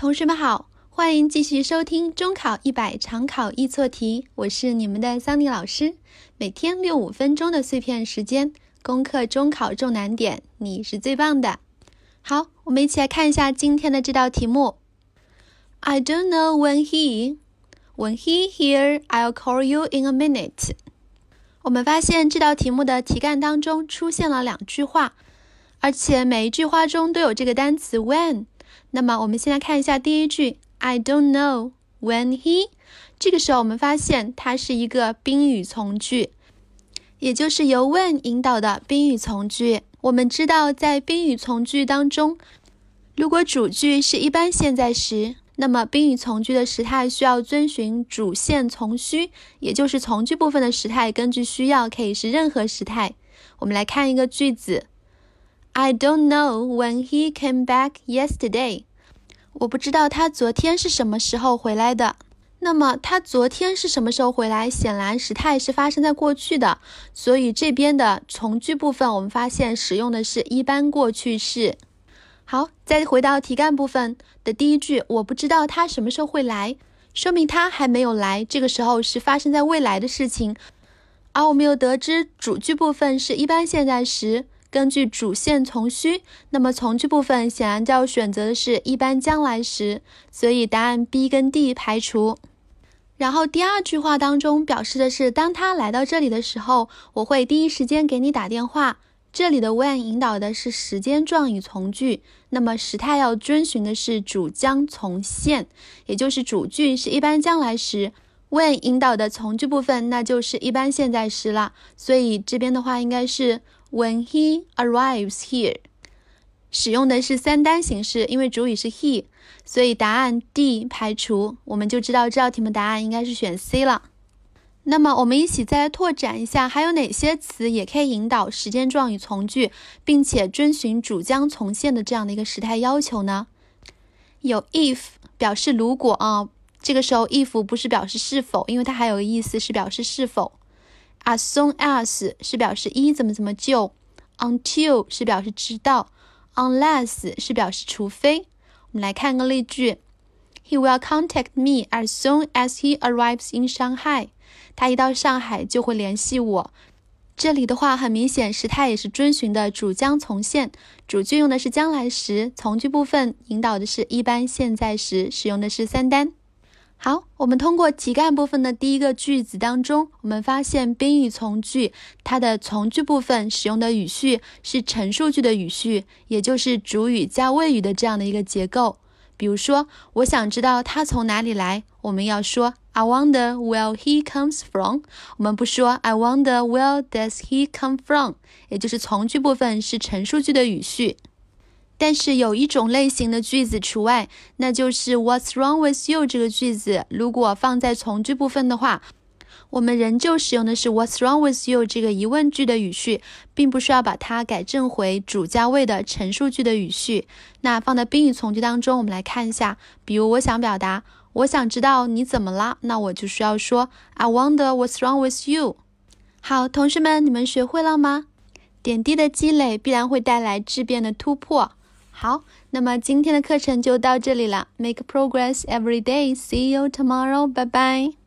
同学们好，欢迎继续收听中考一百常考易错题，我是你们的桑尼老师。每天六五分钟的碎片时间，攻克中考重难点，你是最棒的。好，我们一起来看一下今天的这道题目。I don't know when he, when he here, I'll call you in a minute。我们发现这道题目的题干当中出现了两句话，而且每一句话中都有这个单词 when。那么我们先来看一下第一句，I don't know when he。这个时候我们发现它是一个宾语从句，也就是由 when 引导的宾语从句。我们知道，在宾语从句当中，如果主句是一般现在时，那么宾语从句的时态需要遵循主线从虚，也就是从句部分的时态，根据需要可以是任何时态。我们来看一个句子。I don't know when he came back yesterday。我不知道他昨天是什么时候回来的。那么他昨天是什么时候回来？显然时态是发生在过去的，所以这边的从句部分我们发现使用的是一般过去式。好，再回到题干部分的第一句，我不知道他什么时候会来，说明他还没有来。这个时候是发生在未来的事情。而我们又得知主句部分是一般现在时。根据主线从虚，那么从句部分显然就要选择的是一般将来时，所以答案 B 跟 D 排除。然后第二句话当中表示的是，当他来到这里的时候，我会第一时间给你打电话。这里的 when 引导的是时间状语从句，那么时态要遵循的是主将从现，也就是主句是一般将来时，when 引导的从句部分那就是一般现在时了。所以这边的话应该是。When he arrives here，使用的是三单形式，因为主语是 he，所以答案 D 排除，我们就知道这道题目答案应该是选 C 了。那么我们一起再来拓展一下，还有哪些词也可以引导时间状语从句，并且遵循主将从现的这样的一个时态要求呢？有 if 表示如果啊，这个时候 if 不是表示是否，因为它还有个意思是表示是否。As soon as 是表示一怎么怎么就，until 是表示直到，unless 是表示除非。我们来看个例句：He will contact me as soon as he arrives in Shanghai。他一到上海就会联系我。这里的话很明显，时态也是遵循的主将从现，主句用的是将来时，从句部分引导的是一般现在时，使用的是三单。好，我们通过题干部分的第一个句子当中，我们发现宾语从句它的从句部分使用的语序是陈述句的语序，也就是主语加谓语的这样的一个结构。比如说，我想知道他从哪里来，我们要说 I wonder where he comes from。我们不说 I wonder where does he come from，也就是从句部分是陈述句的语序。但是有一种类型的句子除外，那就是 What's wrong with you 这个句子，如果放在从句部分的话，我们仍旧使用的是 What's wrong with you 这个疑问句的语序，并不需要把它改正回主加谓的陈述句的语序。那放在宾语从句当中，我们来看一下，比如我想表达，我想知道你怎么了，那我就需要说 I wonder what's wrong with you。好，同学们，你们学会了吗？点滴的积累必然会带来质变的突破。好，那么今天的课程就到这里了。Make progress every day. See you tomorrow. 拜拜